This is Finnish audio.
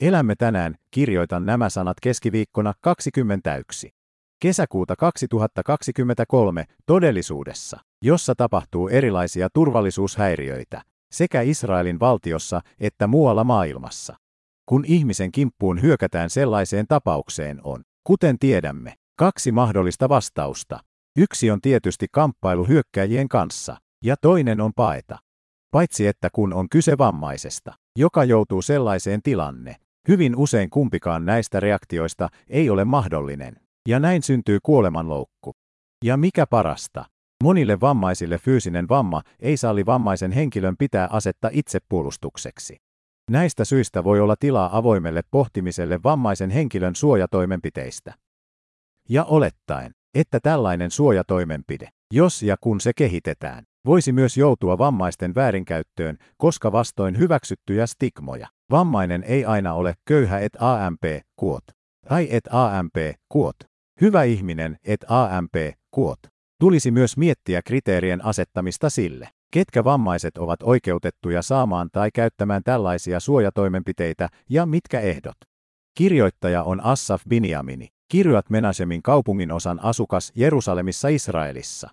Elämme tänään, kirjoitan nämä sanat keskiviikkona 21. Kesäkuuta 2023 todellisuudessa, jossa tapahtuu erilaisia turvallisuushäiriöitä, sekä Israelin valtiossa että muualla maailmassa. Kun ihmisen kimppuun hyökätään sellaiseen tapaukseen on, kuten tiedämme, kaksi mahdollista vastausta. Yksi on tietysti kamppailu hyökkäjien kanssa, ja toinen on paeta. Paitsi että kun on kyse vammaisesta, joka joutuu sellaiseen tilanne, hyvin usein kumpikaan näistä reaktioista ei ole mahdollinen, ja näin syntyy kuolemanloukku. Ja mikä parasta, monille vammaisille fyysinen vamma ei salli vammaisen henkilön pitää asetta itsepuolustukseksi. Näistä syistä voi olla tilaa avoimelle pohtimiselle vammaisen henkilön suojatoimenpiteistä. Ja olettaen, että tällainen suojatoimenpide, jos ja kun se kehitetään, voisi myös joutua vammaisten väärinkäyttöön, koska vastoin hyväksyttyjä stigmoja. Vammainen ei aina ole köyhä et AMP, kuot. Tai et AMP, kuot. Hyvä ihminen et AMP, kuot. Tulisi myös miettiä kriteerien asettamista sille, ketkä vammaiset ovat oikeutettuja saamaan tai käyttämään tällaisia suojatoimenpiteitä ja mitkä ehdot. Kirjoittaja on Assaf Binjamini, kirjoat Menasemin kaupungin osan asukas Jerusalemissa Israelissa.